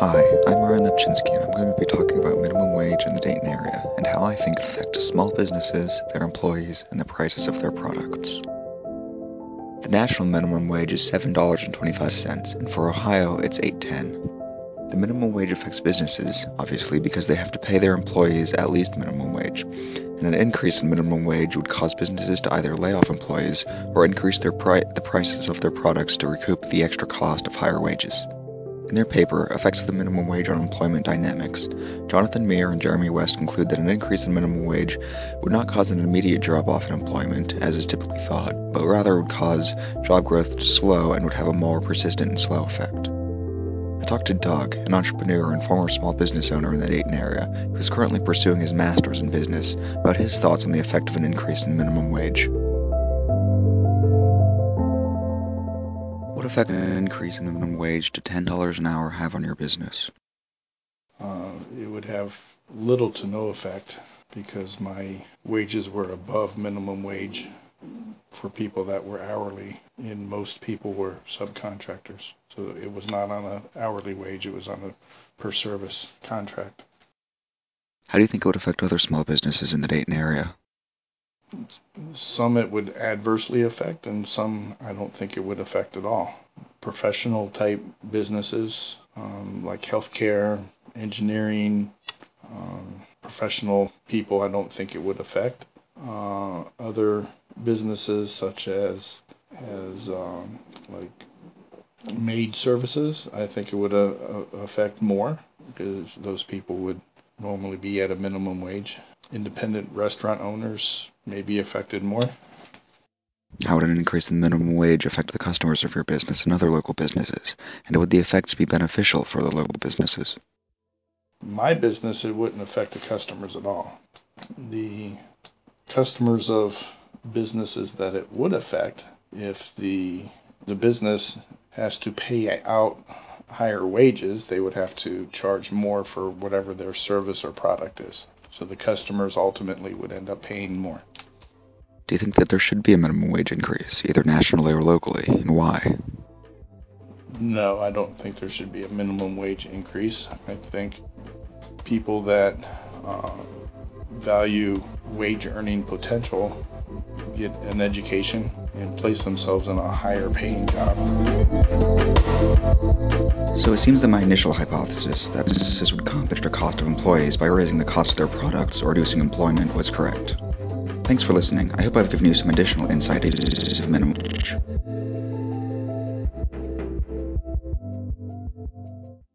Hi, I'm Ryan Lepchinsky, and I'm going to be talking about minimum wage in the Dayton area and how I think it affects small businesses, their employees, and the prices of their products. The national minimum wage is $7.25, and for Ohio, it's $8.10. The minimum wage affects businesses, obviously, because they have to pay their employees at least minimum wage, and an increase in minimum wage would cause businesses to either lay off employees or increase pri- the prices of their products to recoup the extra cost of higher wages. In their paper, Effects of the Minimum Wage on Employment Dynamics, Jonathan Meer and Jeremy West conclude that an increase in minimum wage would not cause an immediate drop off in employment, as is typically thought, but rather would cause job growth to slow and would have a more persistent and slow effect. I talked to Doug, an entrepreneur and former small business owner in the Dayton area, who is currently pursuing his master's in business, about his thoughts on the effect of an increase in minimum wage. Effect an increase in minimum wage to $10 an hour have on your business? Uh, it would have little to no effect because my wages were above minimum wage for people that were hourly, and most people were subcontractors. So it was not on an hourly wage, it was on a per service contract. How do you think it would affect other small businesses in the Dayton area? Some it would adversely affect, and some I don't think it would affect at all. Professional type businesses um, like healthcare, engineering, um, professional people, I don't think it would affect. Uh, other businesses such as as um, like maid services, I think it would uh, uh affect more because those people would normally be at a minimum wage independent restaurant owners may be affected more. How would an increase in the minimum wage affect the customers of your business and other local businesses? And would the effects be beneficial for the local businesses? My business, it wouldn't affect the customers at all. The customers of businesses that it would affect, if the the business has to pay out higher wages, they would have to charge more for whatever their service or product is. So the customers ultimately would end up paying more. Do you think that there should be a minimum wage increase, either nationally or locally, and why? No, I don't think there should be a minimum wage increase. I think people that uh, value wage earning potential get an education and place themselves in a higher paying job. So it seems that my initial hypothesis that businesses would comp the cost of employees by raising the cost of their products or reducing employment was correct. Thanks for listening. I hope I've given you some additional insight into minimum.